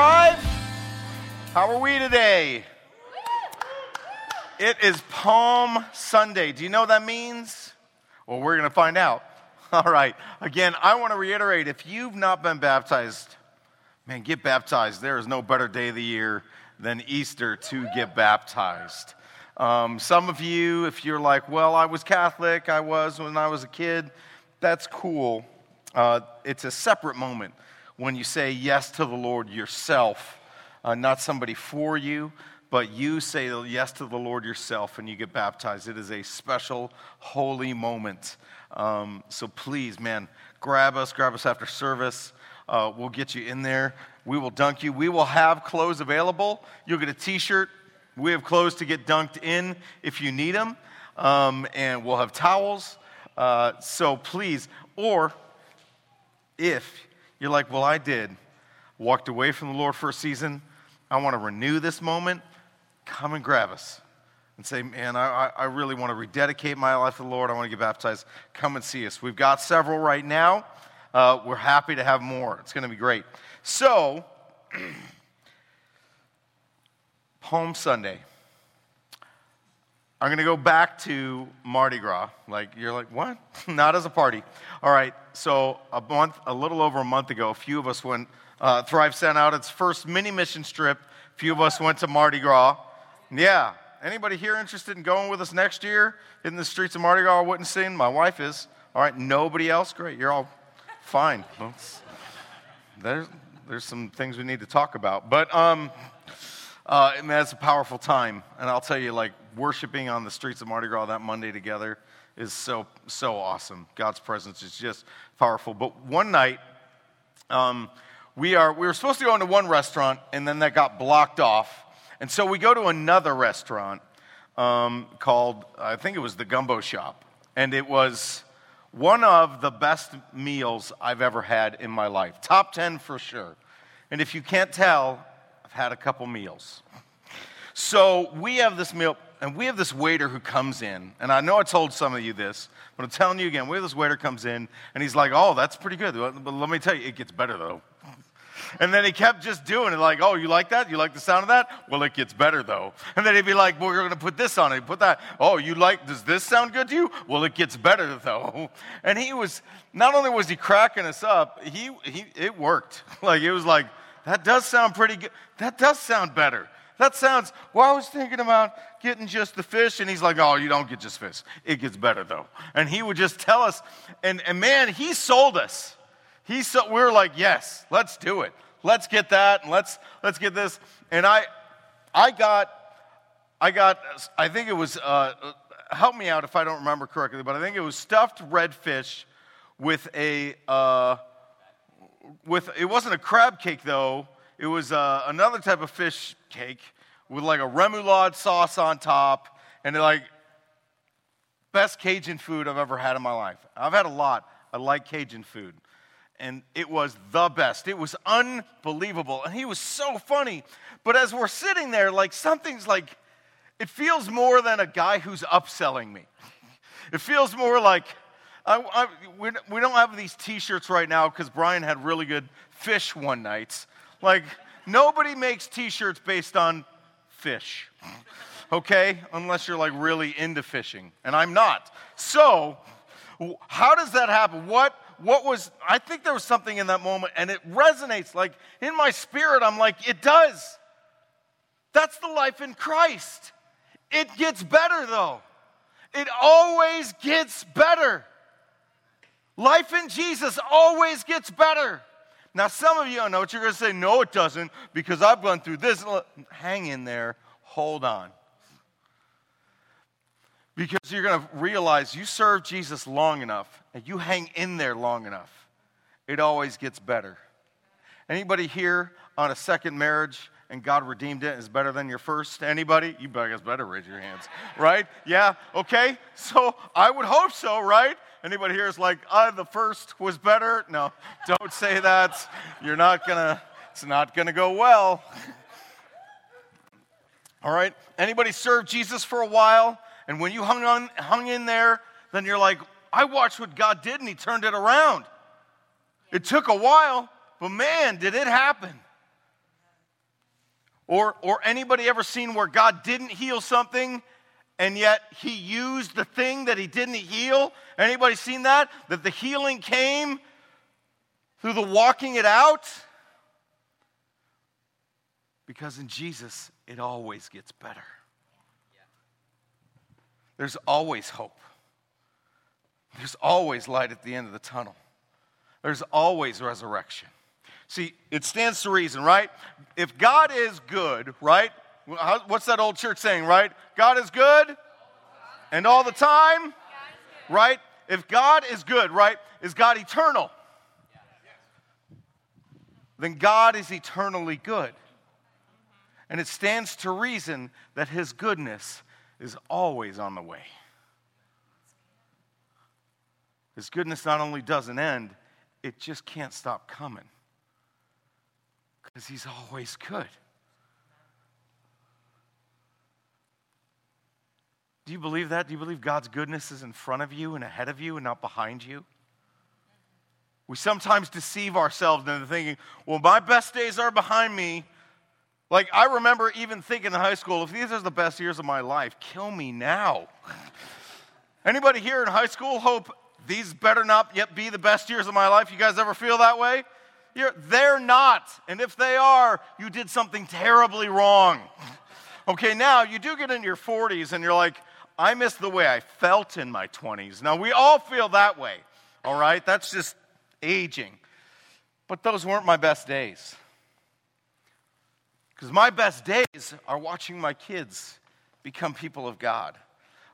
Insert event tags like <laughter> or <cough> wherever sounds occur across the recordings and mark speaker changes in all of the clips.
Speaker 1: How are we today? It is Palm Sunday. Do you know what that means? Well, we're going to find out. <laughs> All right. Again, I want to reiterate if you've not been baptized, man, get baptized. There is no better day of the year than Easter to get baptized. Um, some of you, if you're like, well, I was Catholic, I was when I was a kid, that's cool. Uh, it's a separate moment when you say yes to the Lord yourself, uh, not somebody for you, but you say yes to the Lord yourself and you get baptized. It is a special, holy moment. Um, so please, man, grab us, grab us after service. Uh, we'll get you in there. We will dunk you. We will have clothes available. You'll get a t shirt. We have clothes to get dunked in if you need them. Um, and we'll have towels. Uh, so please, or if you're like, well, I did, walked away from the Lord for a season, I want to renew this moment, come and grab us and say, man, I, I really want to rededicate my life to the Lord. I want to get baptized. Come and see us. We've got several right now. Uh, we're happy to have more. It's going to be great. So, <clears throat> Palm Sunday. I'm going to go back to Mardi Gras. Like, you're like, what? <laughs> Not as a party. All right, so a month, a little over a month ago, a few of us went, uh, Thrive sent out its first mini mission trip. A few of us went to Mardi Gras. Yeah, anybody here interested in going with us next year in the streets of Mardi Gras I wouldn't sing. My wife is. All right, nobody else? Great, you're all fine. Well, there's, there's some things we need to talk about. But, um, uh, and that's a powerful time. And I'll tell you, like, worshiping on the streets of Mardi Gras that Monday together is so, so awesome. God's presence is just powerful. But one night, um, we, are, we were supposed to go into one restaurant, and then that got blocked off. And so we go to another restaurant um, called, I think it was the Gumbo Shop. And it was one of the best meals I've ever had in my life. Top 10 for sure. And if you can't tell, I've had a couple meals. So we have this meal, and we have this waiter who comes in, and I know I told some of you this, but I'm telling you again, we have this waiter comes in, and he's like, oh, that's pretty good. But let me tell you, it gets better though. <laughs> And then he kept just doing it, like, oh, you like that? You like the sound of that? Well, it gets better though. And then he'd be like, well, we're going to put this on it, put that. Oh, you like, does this sound good to you? Well, it gets better <laughs> though. And he was, not only was he cracking us up, he, he it worked. <laughs> Like, it was like, that does sound pretty good. That does sound better. That sounds, well, I was thinking about getting just the fish. And he's like, oh, you don't get just fish. It gets better though. And he would just tell us, and, and man, he sold us. He so, we were like, yes, let's do it. Let's get that and let's, let's get this. And I, I got, I got, I think it was, uh, help me out if I don't remember correctly, but I think it was stuffed red fish with a, uh, with, it wasn't a crab cake though. It was uh, another type of fish cake with like a remoulade sauce on top and like best Cajun food I've ever had in my life. I've had a lot. I like Cajun food and it was the best. It was unbelievable. And he was so funny. But as we're sitting there, like something's like, it feels more than a guy who's upselling me. <laughs> It feels more like, I, I, we, we don't have these t shirts right now because Brian had really good fish one night. Like, nobody makes t shirts based on fish, okay? Unless you're like really into fishing. And I'm not. So, how does that happen? What what was, I think there was something in that moment and it resonates. Like in my spirit, I'm like, it does. That's the life in Christ. It gets better though. It always gets better. Life in Jesus always gets better. Now, some of you, I know what you're going to say. No, it doesn't, because I've gone through this. Hang in there. Hold on. Because you're going to realize you serve Jesus long enough and you hang in there long enough, it always gets better. Anybody here on a second marriage and God redeemed it is better than your first? Anybody? You guys better raise your hands, right? Yeah, okay. So I would hope so, right? Anybody here is like, uh, the first was better? No, <laughs> don't say that. You're not gonna, it's not gonna go well. All right? Anybody served Jesus for a while? And when you hung, on, hung in there, then you're like, I watched what God did and He turned it around. It took a while, but man, did it happen. Or, or anybody ever seen where God didn't heal something and yet he used the thing that he didn't heal? Anybody seen that? That the healing came through the walking it out? Because in Jesus, it always gets better. There's always hope. There's always light at the end of the tunnel. There's always resurrection. See, it stands to reason, right? If God is good, right? What's that old church saying, right? God is good and all the time, right? If God is good, right? Is God eternal? Then God is eternally good. And it stands to reason that his goodness is always on the way. His goodness not only doesn't end, it just can't stop coming because he's always good. Do you believe that? Do you believe God's goodness is in front of you and ahead of you and not behind you? We sometimes deceive ourselves into thinking, well, my best days are behind me. Like, I remember even thinking in high school, if these are the best years of my life, kill me now. <laughs> Anybody here in high school hope these better not yet be the best years of my life? You guys ever feel that way? You're, they're not. And if they are, you did something terribly wrong. <laughs> Okay, now you do get into your 40s and you're like, I miss the way I felt in my 20s. Now, we all feel that way, all right? That's just aging. But those weren't my best days. Because my best days are watching my kids become people of God,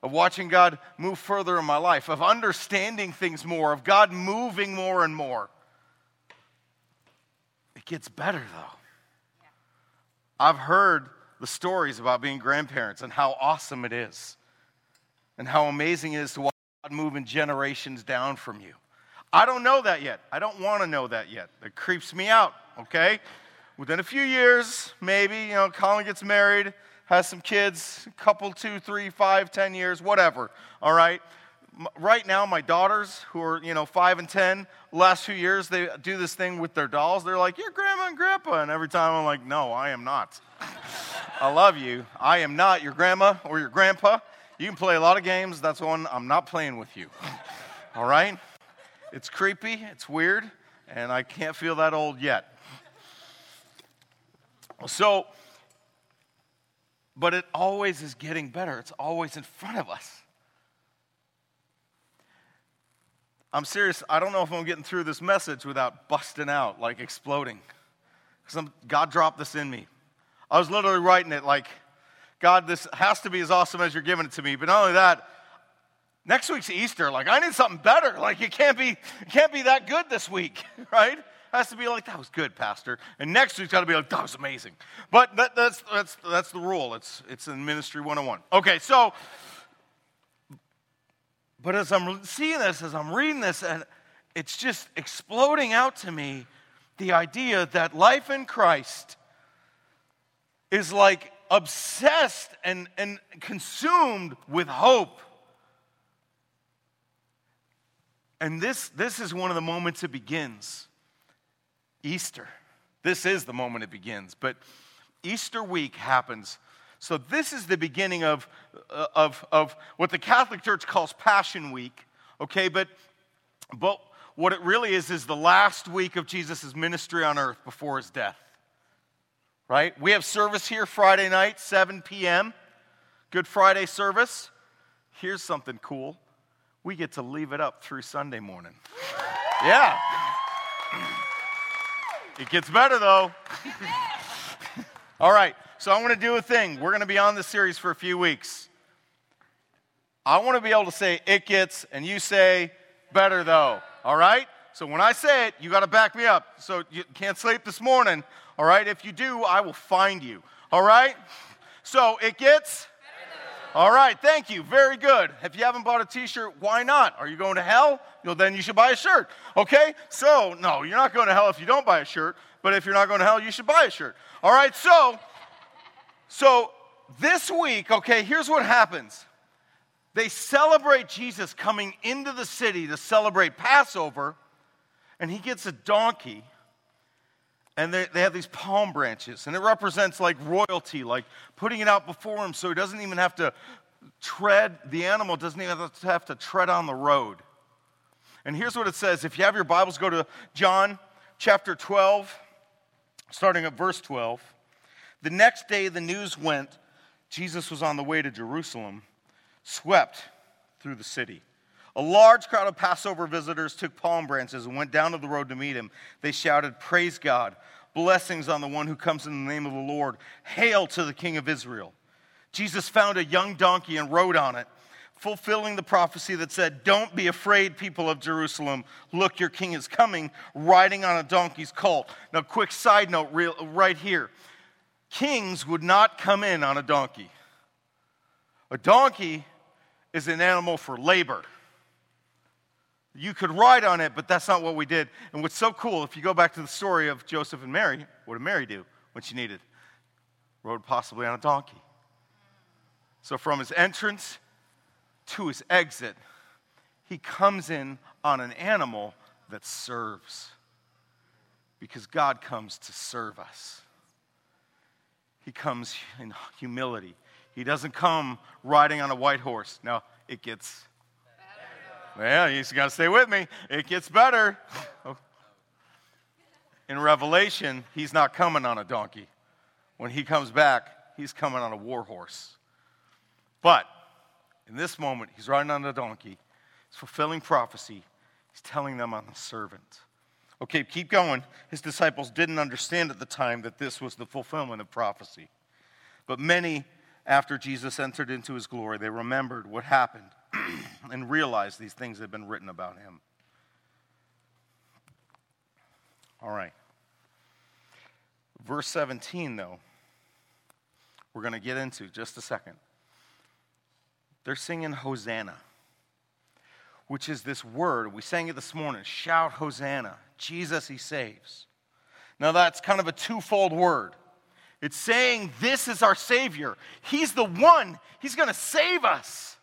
Speaker 1: of watching God move further in my life, of understanding things more, of God moving more and more It gets better, though. I've heard the stories about being grandparents and how awesome it is, and how amazing it is to watch God moving generations down from you. I don't know that yet. I don't want to know that yet. It creeps me out, okay? Within a few years, maybe, you know, Colin gets married, has some kids, a couple, two, three, five, ten years, whatever, all right? right now, my daughters, who are, you know, five and 10, last few years, they do this thing with their dolls. They're like, You're grandma and grandpa. And every time I'm like, No, I am not. <laughs> I love you. I am not your grandma or your grandpa. You can play a lot of games. That's one I'm not playing with you. <laughs> All right? It's creepy, it's weird, and I can't feel that old yet. So, but it always is getting better. It's always in front of us. I'm serious. I don't know if I'm getting through this message without busting out, like exploding. Because God dropped this in me. I was literally writing it like, God, this has to be as awesome as you're giving it to me. But not only that, next week's Easter. Like, I need something better. Like, it can't be, it can't be that good this week, <laughs> right? It has to be like, that was good, Pastor. And next week's got to be like, that was amazing. But that, that's, that's, that's the rule. It's, it's in Ministry 101. Okay, so but as I'm seeing this, as I'm reading this, and it's just exploding out to me the idea that life in Christ is like obsessed and, and consumed with hope. And this, this is one of the moments it begins Easter. This is the moment it begins. But Easter week happens so, this is the beginning of, uh, of, of what the Catholic Church calls Passion Week, okay? But, but what it really is is the last week of Jesus' ministry on earth before his death, right? We have service here Friday night, 7 p.m., Good Friday service. Here's something cool we get to leave it up through Sunday morning. Yeah. It gets better though. All right. So I want to do a thing. We're going to be on this series for a few weeks. I want to be able to say it gets, and you say better though. All right? So when I say it, you got to back me up. So you can't sleep this morning, all right? If you do, I will find you, all right? So it gets. All right, thank you. Very good. If you haven't bought a t shirt, why not? Are you going to hell? Well, then you should buy a shirt. Okay? So, no, you're not going to hell if you don't buy a shirt, but if you're not going to hell, you should buy a shirt. All right, so, so this week, okay, here's what happens. They celebrate Jesus coming into the city to celebrate Passover, and he gets a donkey, and they, they have these palm branches, and it represents like royalty, like putting it out before him so he doesn't even have to tread, the animal doesn't even have to, have to tread on the road. And here's what it says if you have your Bibles, go to John chapter 12, starting at verse 12. The next day, the news went Jesus was on the way to Jerusalem, swept through the city. A large crowd of Passover visitors took palm branches and went down to the road to meet him. They shouted, Praise God! Blessings on the one who comes in the name of the Lord. Hail to the King of Israel. Jesus found a young donkey and rode on it, fulfilling the prophecy that said, Don't be afraid, people of Jerusalem. Look, your king is coming, riding on a donkey's colt. Now, quick side note right here kings would not come in on a donkey. A donkey is an animal for labor. You could ride on it, but that's not what we did. And what's so cool, if you go back to the story of Joseph and Mary, what did Mary do when she needed? Rode possibly on a donkey. So from his entrance to his exit, he comes in on an animal that serves. Because God comes to serve us. He comes in humility. He doesn't come riding on a white horse. Now, it gets, yeah, you got to stay with me. It gets better. <laughs> In Revelation, he's not coming on a donkey. When he comes back, he's coming on a war horse. But in this moment, he's riding on a donkey. He's fulfilling prophecy. He's telling them I'm a servant. Okay, keep going. His disciples didn't understand at the time that this was the fulfillment of prophecy. But many, after Jesus entered into his glory, they remembered what happened <clears throat> and realize these things have been written about him. All right. Verse 17, though, we're going to get into just a second. They're singing Hosanna which is this word. We sang it this morning shout Hosanna. Jesus, he saves. Now, that's kind of a twofold word. It's saying this is our Savior. He's the one, He's going to save us.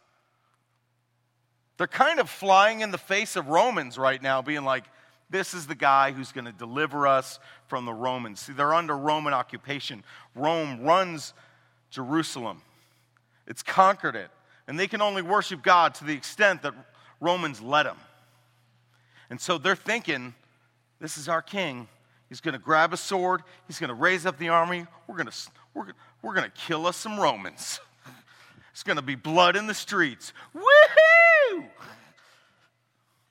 Speaker 1: They're kind of flying in the face of Romans right now, being like, this is the guy who's going to deliver us from the Romans. See, they're under Roman occupation. Rome runs Jerusalem, it's conquered it. And they can only worship God to the extent that Romans let them. And so they're thinking, this is our king. He's going to grab a sword. He's going to raise up the army. We're going to, we're, we're going to kill us some Romans. <laughs> It's going to be blood in the streets. Woohoo!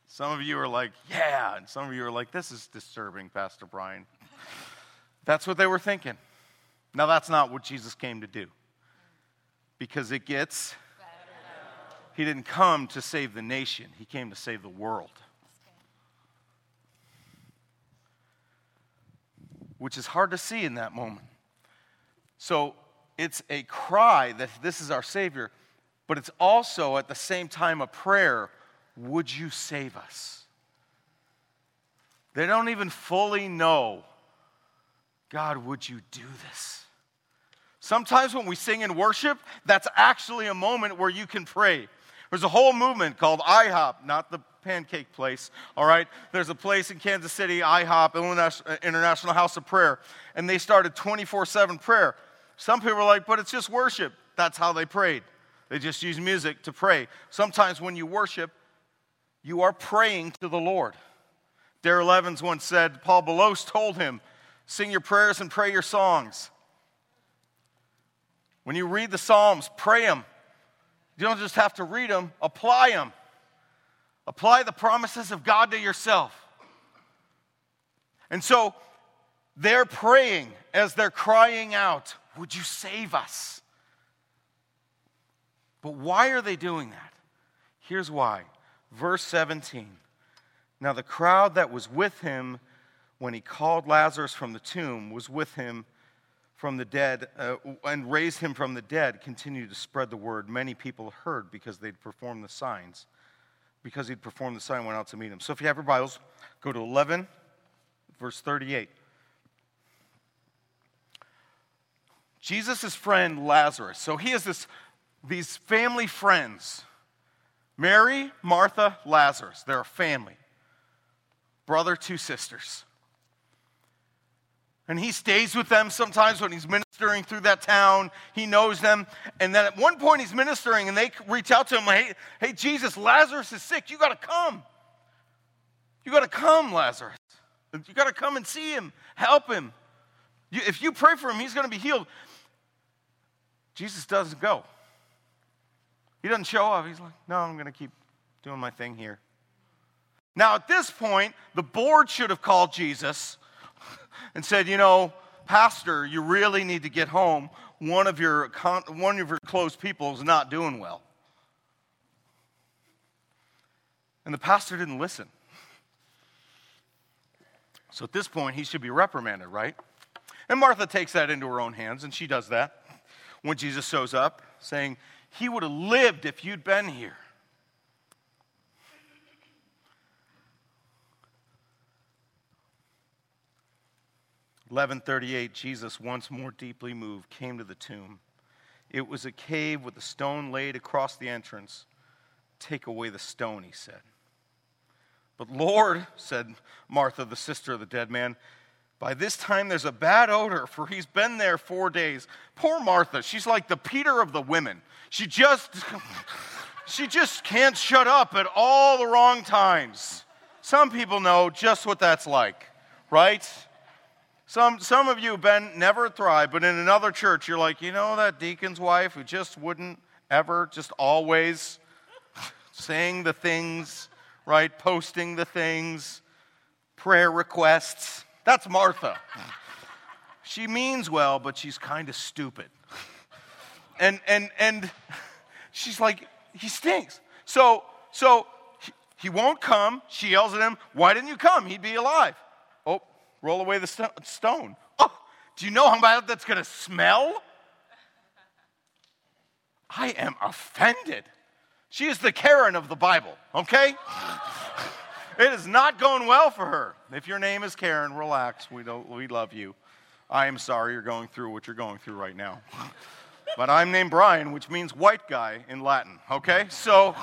Speaker 1: Some of you are like, yeah. And some of you are like, this is disturbing, Pastor Brian. That's what they were thinking. Now, that's not what Jesus came to do. Because it gets he didn't come to save the nation, he came to save the world. Which is hard to see in that moment. So it's a cry that this is our Savior, but it's also at the same time a prayer Would you save us? They don't even fully know God, would you do this? Sometimes when we sing in worship, that's actually a moment where you can pray. There's a whole movement called IHOP, not the pancake place, all right? There's a place in Kansas City, IHOP, uh, International House of Prayer, and they started 24 7 prayer. Some people are like, but it's just worship. That's how they prayed. They just use music to pray. Sometimes when you worship, you are praying to the Lord. Darrell Evans once said, Paul Baloche told him, sing your prayers and pray your songs. When you read the Psalms, pray them. You don't just have to read them, apply them. Apply the promises of God to yourself. And so they're praying as they're crying out, Would you save us? But why are they doing that? Here's why. Verse 17. Now, the crowd that was with him when he called Lazarus from the tomb was with him from the dead uh, and raised him from the dead continued to spread the word. Many people heard because they'd performed the signs. Because he'd performed the sign, went out to meet him. So if you have your Bibles, go to 11, verse 38. Jesus' friend Lazarus. So he has this, these family friends Mary, Martha, Lazarus. They're a family brother, two sisters. And he stays with them sometimes when he's ministering through that town. He knows them. And then at one point he's ministering and they reach out to him, hey, hey Jesus, Lazarus is sick. You got to come. You got to come, Lazarus. You got to come and see him, help him. You, if you pray for him, he's going to be healed. Jesus doesn't go. He doesn't show up. He's like, no, I'm going to keep doing my thing here. Now, at this point, the board should have called Jesus and said, You know, Pastor, you really need to get home. One of your, one of your close people is not doing well. And the pastor didn't listen. So at this point, he should be reprimanded, right? And Martha takes that into her own hands, and she does that when Jesus shows up, saying, He would have lived if you'd been here. 1138 Jesus once more deeply moved came to the tomb. It was a cave with a stone laid across the entrance. Take away the stone, he said. But Lord, said Martha, the sister of the dead man, by this time there's a bad odor, for he's been there four days. Poor Martha, she's like the Peter of the women. She just <laughs> she just can't shut up at all the wrong times. Some people know just what that's like, right? Some, some of you have been never thrive, but in another church, you're like, you know, that deacon's wife who just wouldn't ever, just always <laughs> saying the things, right? Posting the things, prayer requests. That's Martha. She means well, but she's kind of stupid. And, and, and she's like, he stinks. So, so he won't come. She yells at him, Why didn't you come? He'd be alive. Oh, roll away the st- stone. Oh, do you know how bad that's going to smell? I am offended. She is the Karen of the Bible, okay? It is not going well for her. If your name is Karen, relax. We, don't, we love you. I am sorry you're going through what you're going through right now. <laughs> but I'm named Brian, which means white guy in Latin, okay? So,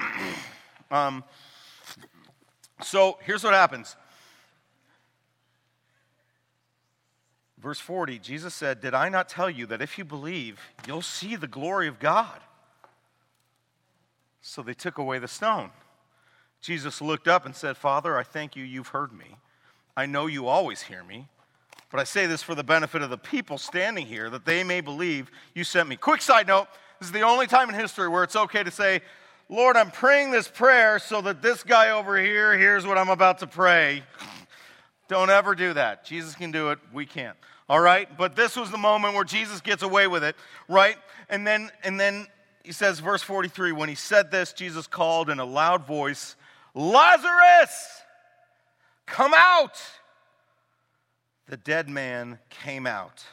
Speaker 1: <clears throat> um, so here's what happens Verse 40, Jesus said, Did I not tell you that if you believe, you'll see the glory of God? So they took away the stone. Jesus looked up and said, Father, I thank you, you've heard me. I know you always hear me. But I say this for the benefit of the people standing here, that they may believe you sent me. Quick side note this is the only time in history where it's okay to say, Lord, I'm praying this prayer so that this guy over here hears what I'm about to pray. Don't ever do that. Jesus can do it, we can't. All right? But this was the moment where Jesus gets away with it, right? And then and then he says verse 43, when he said this, Jesus called in a loud voice, "Lazarus, come out!" The dead man came out,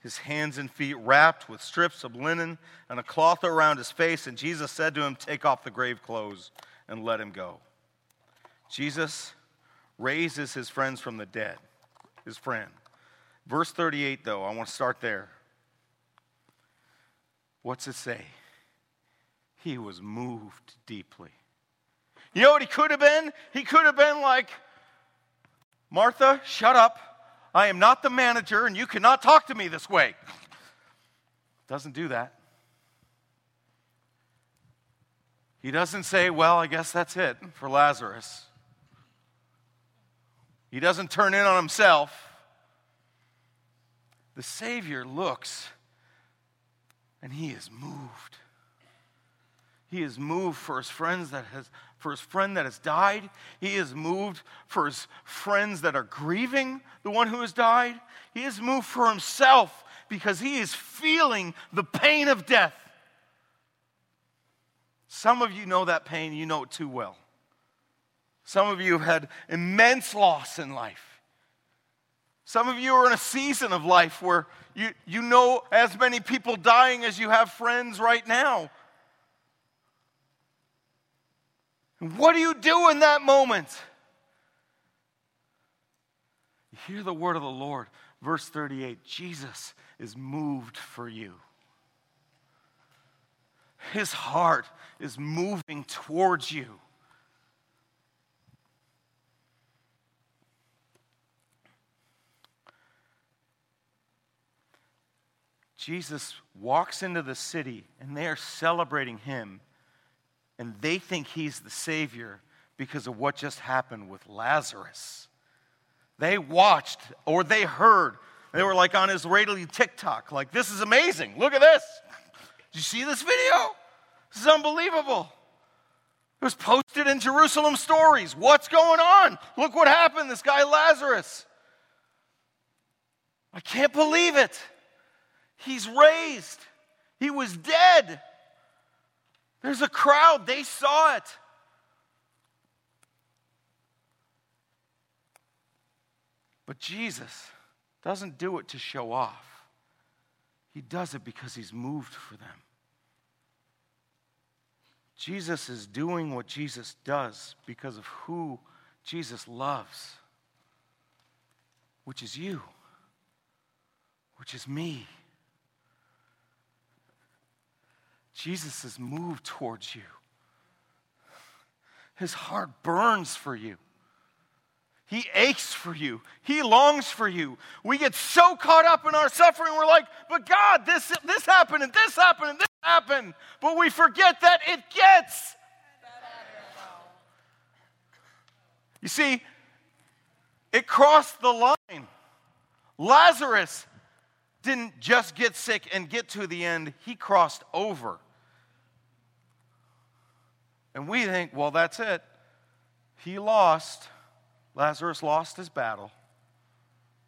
Speaker 1: his hands and feet wrapped with strips of linen and a cloth around his face, and Jesus said to him, "Take off the grave clothes and let him go." Jesus raises his friends from the dead, his friend. Verse 38, though, I want to start there. What's it say? He was moved deeply. You know what he could have been? He could have been like, Martha, shut up. I am not the manager, and you cannot talk to me this way. Doesn't do that. He doesn't say, Well, I guess that's it for Lazarus. He doesn't turn in on himself. The Savior looks and he is moved. He is moved for his friends that has for his friend that has died. He is moved for his friends that are grieving the one who has died. He is moved for himself because he is feeling the pain of death. Some of you know that pain, you know it too well. Some of you have had immense loss in life. Some of you are in a season of life where you, you know as many people dying as you have friends right now. What do you do in that moment? You hear the word of the Lord. Verse 38 Jesus is moved for you. His heart is moving towards you. Jesus walks into the city and they are celebrating him, and they think he's the Savior because of what just happened with Lazarus. They watched or they heard. They were like on his TikTok, like, this is amazing. Look at this. Did you see this video? This is unbelievable. It was posted in Jerusalem stories. What's going on? Look what happened. This guy Lazarus. I can't believe it. He's raised. He was dead. There's a crowd, they saw it. But Jesus doesn't do it to show off, He does it because He's moved for them. Jesus is doing what Jesus does because of who Jesus loves, which is you, which is me. Jesus is moved towards you. His heart burns for you. He aches for you. He longs for you. We get so caught up in our suffering, we're like, but God, this, this happened and this happened and this happened. But we forget that it gets. You see, it crossed the line. Lazarus didn't just get sick and get to the end, he crossed over. And we think, well, that's it. He lost. Lazarus lost his battle.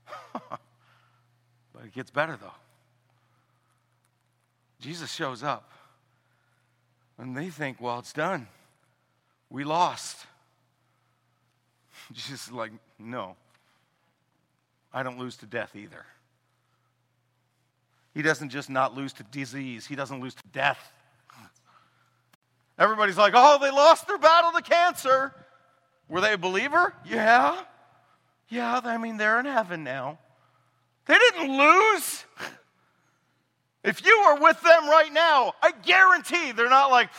Speaker 1: <laughs> but it gets better, though. Jesus shows up. And they think, well, it's done. We lost. <laughs> Jesus is like, no. I don't lose to death either. He doesn't just not lose to disease, he doesn't lose to death. Everybody's like, oh, they lost their battle to cancer. Were they a believer? Yeah. Yeah, I mean, they're in heaven now. They didn't lose. If you are with them right now, I guarantee they're not like,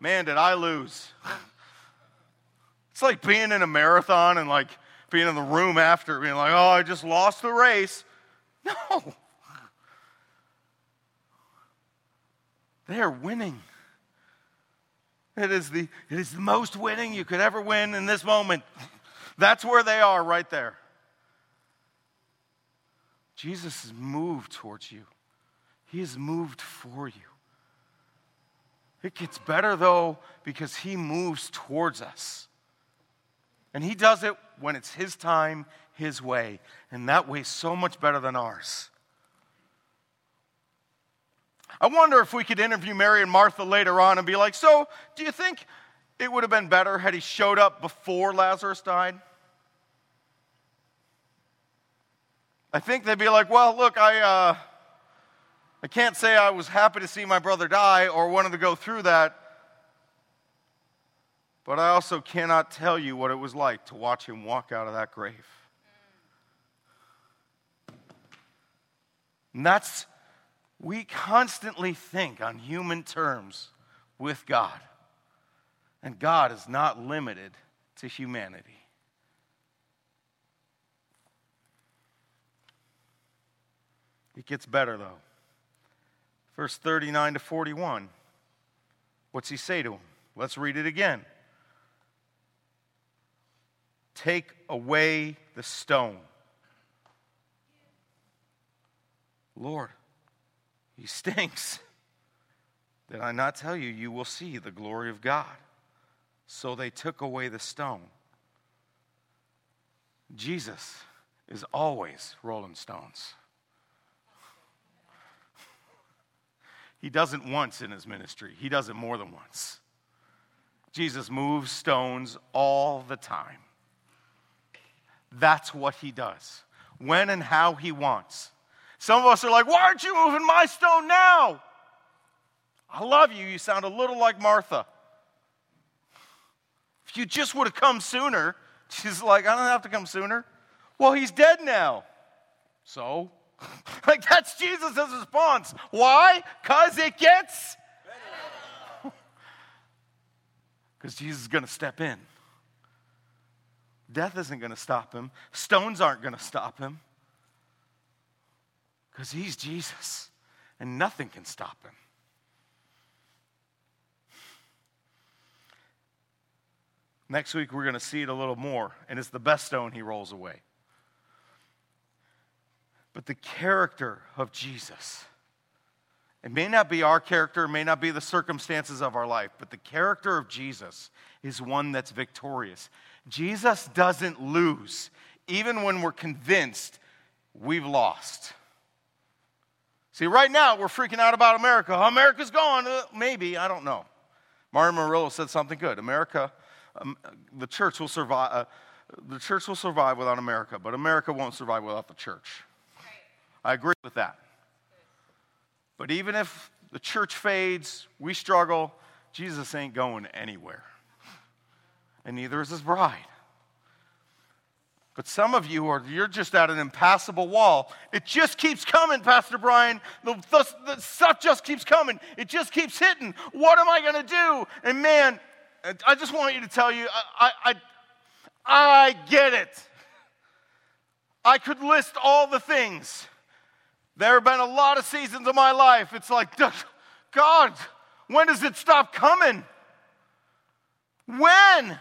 Speaker 1: man, did I lose? It's like being in a marathon and like being in the room after, being like, oh, I just lost the race. No. They are winning. It is, the, it is the most winning you could ever win in this moment. That's where they are right there. Jesus is moved towards you, He is moved for you. It gets better though because He moves towards us. And He does it when it's His time, His way. And that way, so much better than ours. I wonder if we could interview Mary and Martha later on and be like, So, do you think it would have been better had he showed up before Lazarus died? I think they'd be like, Well, look, I, uh, I can't say I was happy to see my brother die or wanted to go through that, but I also cannot tell you what it was like to watch him walk out of that grave. And that's we constantly think on human terms with God. And God is not limited to humanity. It gets better, though. Verse 39 to 41. What's he say to him? Let's read it again. Take away the stone. Lord, he stinks. <laughs> Did I not tell you, you will see the glory of God? So they took away the stone. Jesus is always rolling stones. <laughs> He does it once in his ministry, he does it more than once. Jesus moves stones all the time. That's what he does, when and how he wants. Some of us are like, Why aren't you moving my stone now? I love you. You sound a little like Martha. If you just would have come sooner, <laughs> she's like, I don't have to come sooner. Well, he's dead now. So? <laughs> like, that's Jesus' response. Why? Because it gets. <laughs> Because Jesus is going to step in. Death isn't going to stop him, stones aren't going to stop him. Because he's Jesus, and nothing can stop him. Next week, we're going to see it a little more, and it's the best stone he rolls away. But the character of Jesus, it may not be our character, it may not be the circumstances of our life, but the character of Jesus is one that's victorious. Jesus doesn't lose, even when we're convinced we've lost. See, right now we're freaking out about America. America's gone. Uh, maybe, I don't know. Martin Murillo said something good. America um, the church will survive. Uh, the church will survive without America, but America won't survive without the church. I agree with that. But even if the church fades, we struggle, Jesus ain't going anywhere. And neither is his bride. But some of you are, you're just at an impassable wall. It just keeps coming, Pastor Brian. The, the, the stuff just keeps coming. It just keeps hitting. What am I going to do? And man, I just want you to tell you, I, I, I get it. I could list all the things. There have been a lot of seasons of my life. It's like, <laughs> God, when does it stop coming? When?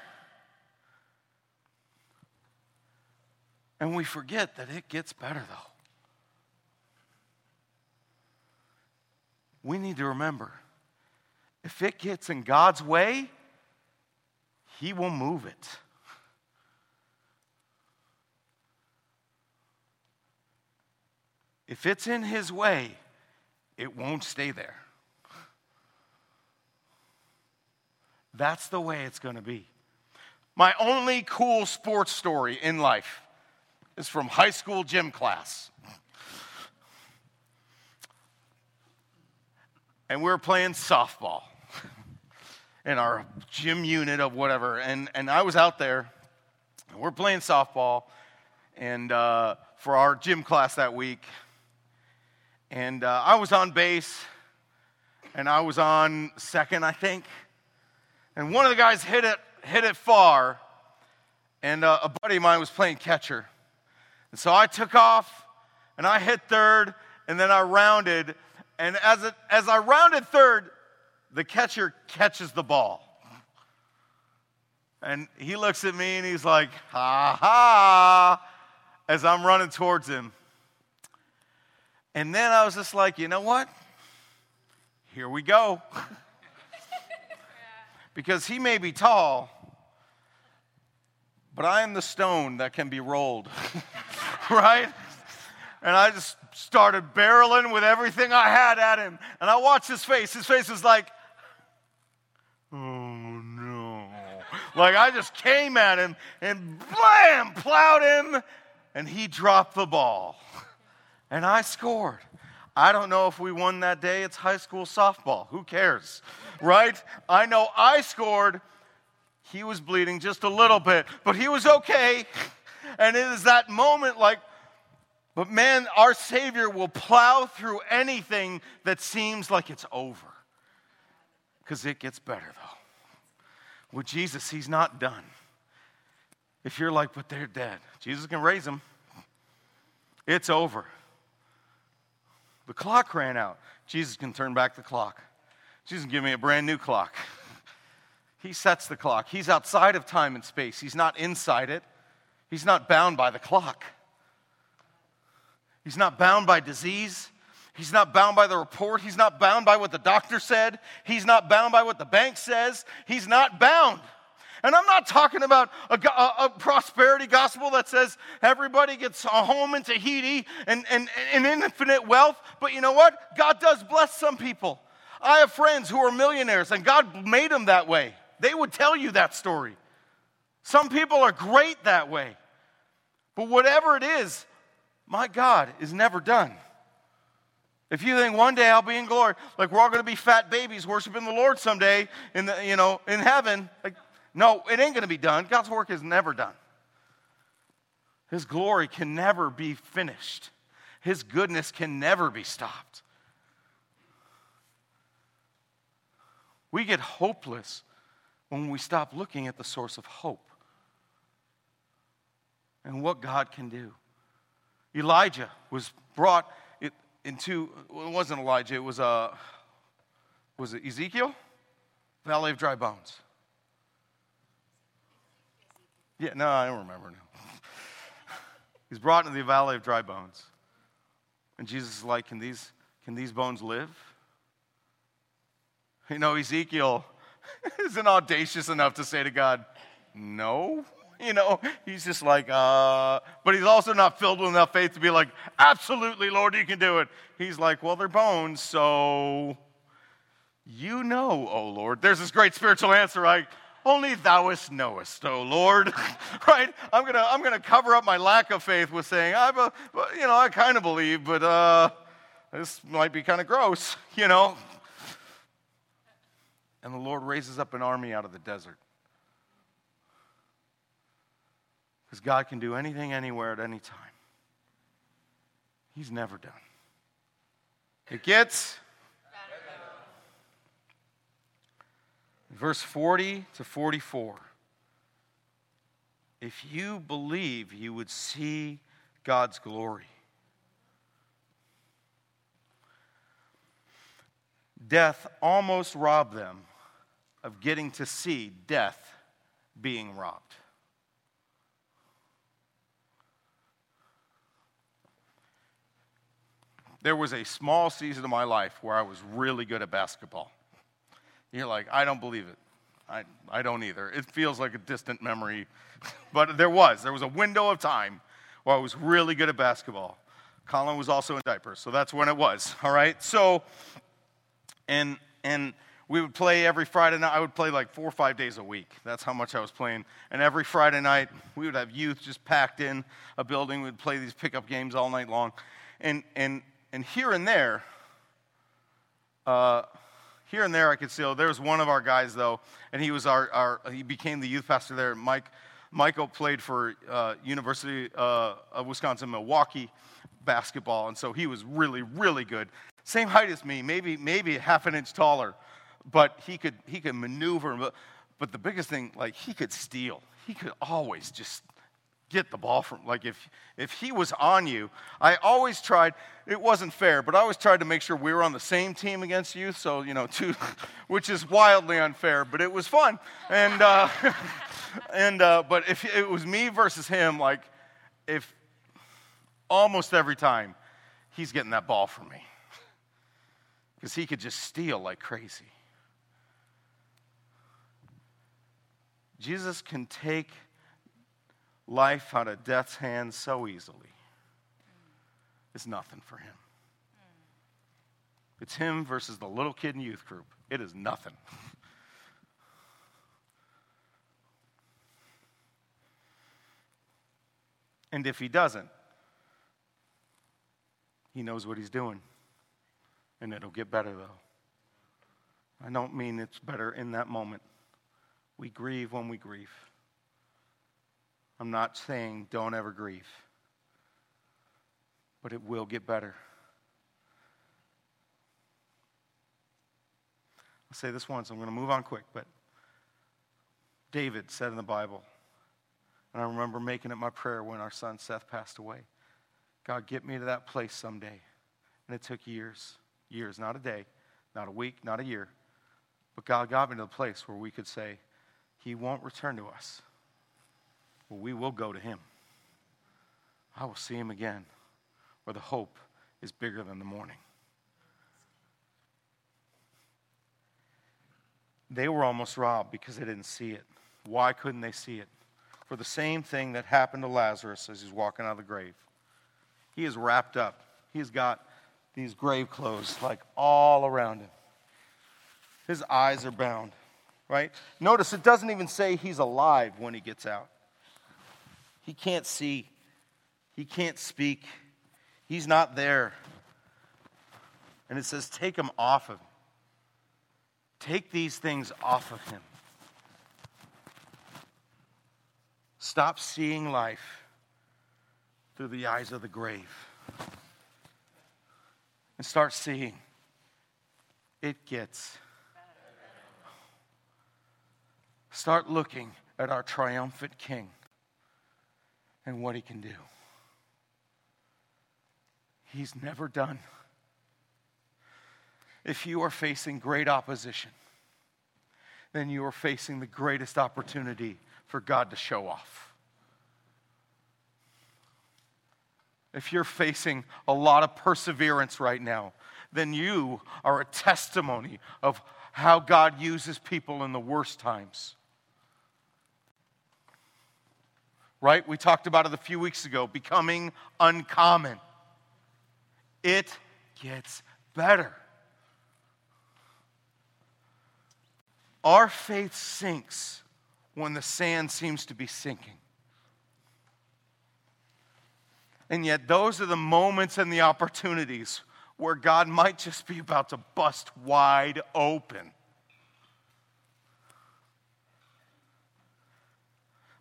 Speaker 1: And we forget that it gets better, though. We need to remember if it gets in God's way, he will move it. If it's in His way, it won't stay there. That's the way it's going to be. My only cool sports story in life is from high school gym class. And we were playing softball <laughs> in our gym unit of whatever. And, and I was out there, and we're playing softball and uh, for our gym class that week. And uh, I was on base, and I was on second, I think. And one of the guys hit it, hit it far, and uh, a buddy of mine was playing catcher. And so I took off, and I hit third, and then I rounded. And as, it, as I rounded third, the catcher catches the ball. And he looks at me and he's like, ha ha, as I'm running towards him. And then I was just like, you know what? Here we go. <laughs> because he may be tall, but I am the stone that can be rolled. <laughs> <laughs> right? And I just started barreling with everything I had at him. And I watched his face. His face was like, oh no. Like I just came at him and blam, plowed him, and he dropped the ball. And I scored. I don't know if we won that day. It's high school softball. Who cares? Right? I know I scored. He was bleeding just a little bit, but he was okay. And it is that moment like, but man, our Savior will plow through anything that seems like it's over because it gets better, though. With Jesus, He's not done. If you're like, but they're dead, Jesus can raise them. It's over. The clock ran out. Jesus can turn back the clock. Jesus can give me a brand new clock. <laughs> He sets the clock. He's outside of time and space, He's not inside it. He's not bound by the clock. He's not bound by disease. He's not bound by the report. He's not bound by what the doctor said. He's not bound by what the bank says. He's not bound. And I'm not talking about a, a, a prosperity gospel that says everybody gets a home in Tahiti and, and, and infinite wealth. But you know what? God does bless some people. I have friends who are millionaires, and God made them that way. They would tell you that story. Some people are great that way. But whatever it is, my God is never done. If you think one day I'll be in glory, like we're all going to be fat babies worshiping the Lord someday in the, you know, in heaven, like no, it ain't going to be done. God's work is never done. His glory can never be finished. His goodness can never be stopped. We get hopeless when we stop looking at the source of hope and what God can do. Elijah was brought into, it wasn't Elijah, it was, uh, was it Ezekiel? Valley of Dry Bones. Yeah, no, I don't remember now. <laughs> He's brought into the Valley of Dry Bones. And Jesus is like, can these, can these bones live? You know, Ezekiel <laughs> isn't audacious enough to say to God, no. You know, he's just like, uh, but he's also not filled with enough faith to be like, absolutely, Lord, you can do it. He's like, well, they're bones, so you know, oh Lord. There's this great spiritual answer, right? Only thouest knowest, oh Lord. <laughs> right? I'm gonna I'm gonna cover up my lack of faith with saying, I a, you know, I kind of believe, but uh, this might be kind of gross, <laughs> you know. And the Lord raises up an army out of the desert. Because God can do anything, anywhere, at any time. He's never done. It gets verse 40 to 44. If you believe, you would see God's glory. Death almost robbed them of getting to see death being robbed. There was a small season of my life where I was really good at basketball. You're like, I don't believe it. I, I don't either. It feels like a distant memory. <laughs> but there was. There was a window of time where I was really good at basketball. Colin was also in diapers, so that's when it was. <laughs> All right? So, and, and we would play every Friday night. I would play like four or five days a week. That's how much I was playing. And every Friday night, we would have youth just packed in a building. We'd play these pickup games all night long. And, and and here and there, uh, here and there, I could see. Oh, there was one of our guys though, and he was our, our he became the youth pastor there. Mike, Michael played for uh, University uh, of Wisconsin Milwaukee basketball, and so he was really, really good. Same height as me, maybe maybe half an inch taller, but he could he could maneuver. But, but the biggest thing, like he could steal. He could always just get the ball from like if if he was on you i always tried it wasn't fair but i always tried to make sure we were on the same team against you so you know two <laughs> which is wildly unfair but it was fun. And uh <laughs> and uh but if it was me versus him like if almost every time he's getting that ball from me because he could just steal like crazy. Jesus can take life out of death's hands so easily. It's nothing for him. It's him versus the little kid in youth group. It is nothing. <laughs> and if he doesn't, he knows what he's doing. And it'll get better, though. I don't mean it's better in that moment. We grieve when we grieve. I'm not saying don't ever grieve, but it will get better. I'll say this once, I'm going to move on quick, but David said in the Bible, and I remember making it my prayer when our son Seth passed away God, get me to that place someday. And it took years, years, not a day, not a week, not a year. But God got me to the place where we could say, He won't return to us well, we will go to him. I will see him again, where the hope is bigger than the mourning. They were almost robbed because they didn't see it. Why couldn't they see it? For the same thing that happened to Lazarus as he's walking out of the grave. He is wrapped up. He's got these grave clothes like all around him. His eyes are bound. right? Notice it doesn't even say he's alive when he gets out. He can't see, he can't speak, he's not there. And it says, take him off of him. Take these things off of him. Stop seeing life through the eyes of the grave and start seeing it gets. Start looking at our triumphant King and what he can do. He's never done. If you are facing great opposition, then you are facing the greatest opportunity for God to show off. If you're facing a lot of perseverance right now, then you are a testimony of how God uses people in the worst times. Right? We talked about it a few weeks ago becoming uncommon. It gets better. Our faith sinks when the sand seems to be sinking. And yet, those are the moments and the opportunities where God might just be about to bust wide open.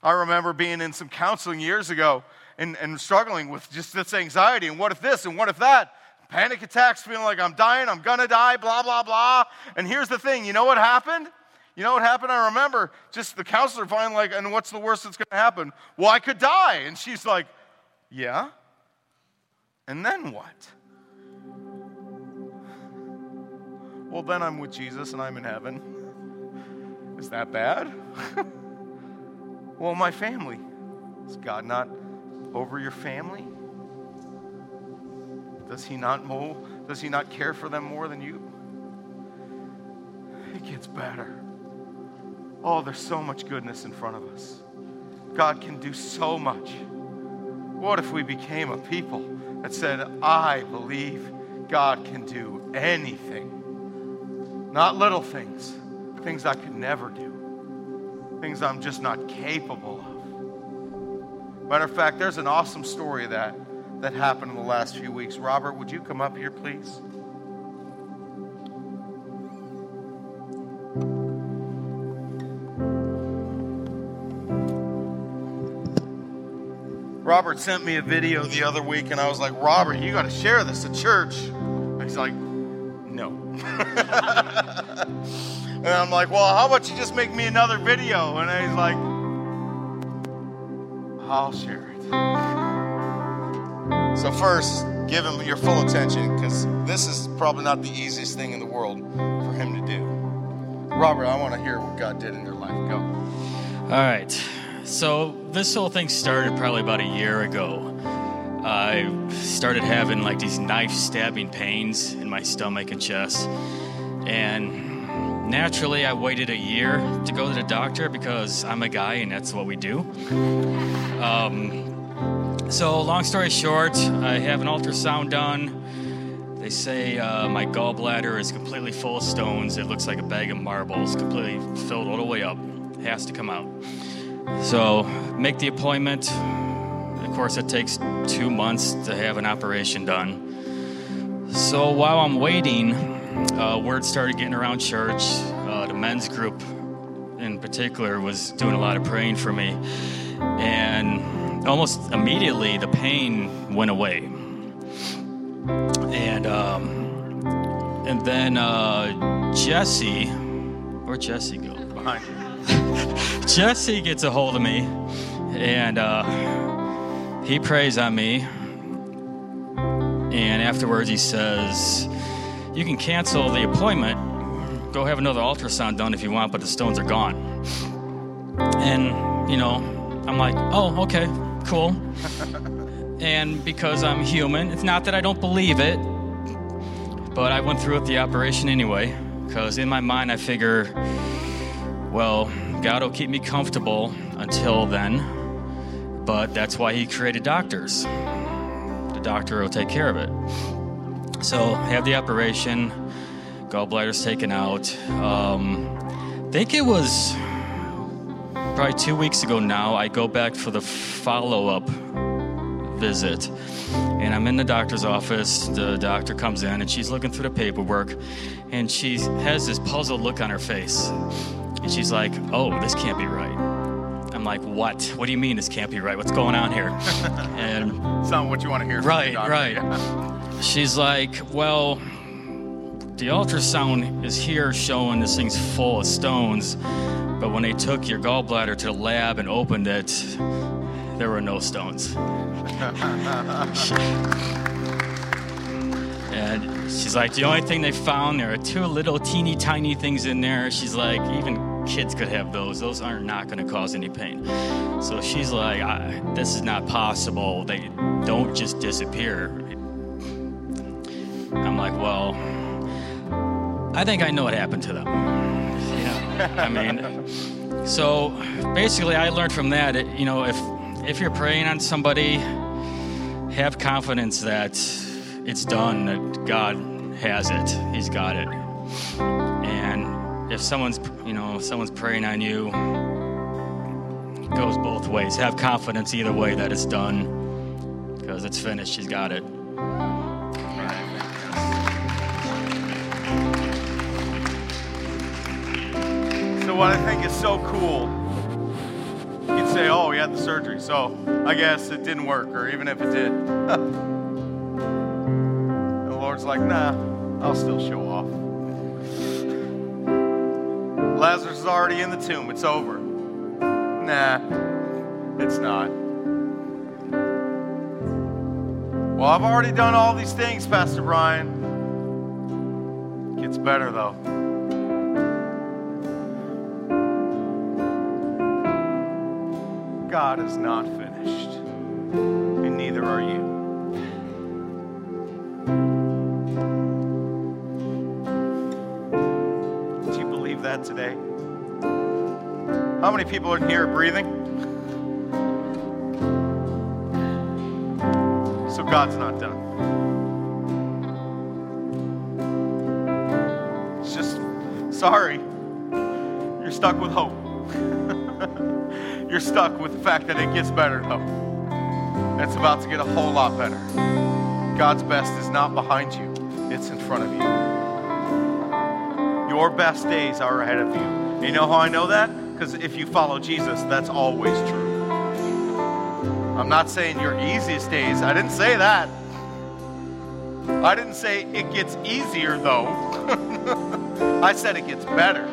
Speaker 1: I remember being in some counseling years ago and, and struggling with just this anxiety and what if this and what if that? Panic attacks, feeling like I'm dying, I'm gonna die, blah, blah, blah. And here's the thing you know what happened? You know what happened? I remember just the counselor finally like, and what's the worst that's gonna happen? Well, I could die. And she's like, yeah? And then what? Well, then I'm with Jesus and I'm in heaven. Is that bad? <laughs> well, my family. Is God not over your family? Does he not mow? Does he not care for them more than you? It gets better. Oh, there's so much goodness in front of us. God can do so much. What if we became a people that said, I believe God can do anything? Not little things, things I could never do, things I'm just not capable of. Matter of fact, there's an awesome story that that happened in the last few weeks. Robert, would you come up here, please? Robert sent me a video the other week, and I was like, Robert, you got to share this at church. And he's like, no. <laughs> <laughs> and I'm like, well, how about you just make me another video? And he's like, I'll share it. So, first, give him your full attention because this is probably not the easiest thing in the world for him to do. Robert, I want to hear what God did in your life. Go.
Speaker 2: All right. So, this whole thing started probably about a year ago. I started having like these knife stabbing pains in my stomach and chest. And naturally, I waited a year to go to the doctor because I'm a guy and that's what we do. Um, so, long story short, I have an ultrasound done. They say uh, my gallbladder is completely full of stones. It looks like a bag of marbles, completely filled all the way up. It has to come out. So, make the appointment of course, it takes two months to have an operation done. So while I'm waiting, uh, word started getting around church. Uh, the men's group, in particular, was doing a lot of praying for me. And almost immediately, the pain went away. And, um, and then uh, Jesse, where'd Jesse go?
Speaker 1: Behind. <laughs>
Speaker 2: Jesse gets a hold of me. And, uh, he prays on me, and afterwards he says, You can cancel the appointment, go have another ultrasound done if you want, but the stones are gone. And, you know, I'm like, Oh, okay, cool. <laughs> and because I'm human, it's not that I don't believe it, but I went through with the operation anyway, because in my mind I figure, well, God will keep me comfortable until then but that's why he created doctors. The doctor will take care of it. So, I have the operation, gallbladder's taken out. Um, think it was probably two weeks ago now. I go back for the follow up visit. And I'm in the doctor's office. The doctor comes in and she's looking through the paperwork and she has this puzzled look on her face. And she's like, Oh, this can't be right. I'm like, What? What do you mean this can't be right? What's going on here? <laughs>
Speaker 1: and it's not what you want to hear.
Speaker 2: Right, right. She's like, Well, the ultrasound is here showing this thing's full of stones, but when they took your gallbladder to the lab and opened it, there were no stones. <laughs> and she's like, the only thing they found, there are two little teeny tiny things in there. She's like, even kids could have those. Those are not going to cause any pain. So she's like, this is not possible. They don't just disappear. I'm like, well, I think I know what happened to them. Yeah, I mean, so basically, I learned from that. You know, if if you're praying on somebody, have confidence that it's done. That God has it. He's got it. And if someone's, you know, someone's praying on you, it goes both ways. Have confidence either way that it's done because it's finished. He's got it.
Speaker 1: So what I think is so cool, you'd say, "Oh, he had the surgery, so I guess it didn't work," or even if it did, <laughs> the Lord's like, "Nah, I'll still show off." Lazarus is already in the tomb; it's over. Nah, it's not. Well, I've already done all these things, Pastor Brian. Gets better though. God is not finished, and neither are you. Do you believe that today? How many people in here breathing? So God's not done. It's just, sorry, you're stuck with hope you're stuck with the fact that it gets better, though. It's about to get a whole lot better. God's best is not behind you, it's in front of you. Your best days are ahead of you. You know how I know that? Because if you follow Jesus, that's always true. I'm not saying your easiest days, I didn't say that. I didn't say it gets easier, though. <laughs> I said it gets better.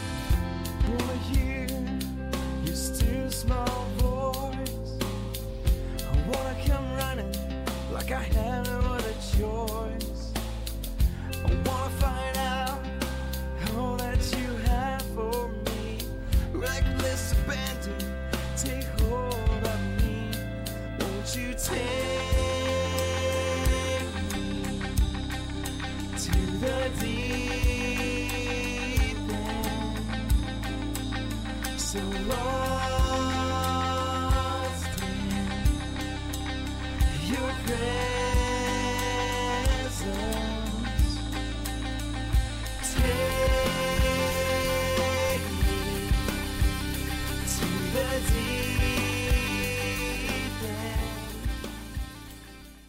Speaker 3: Long.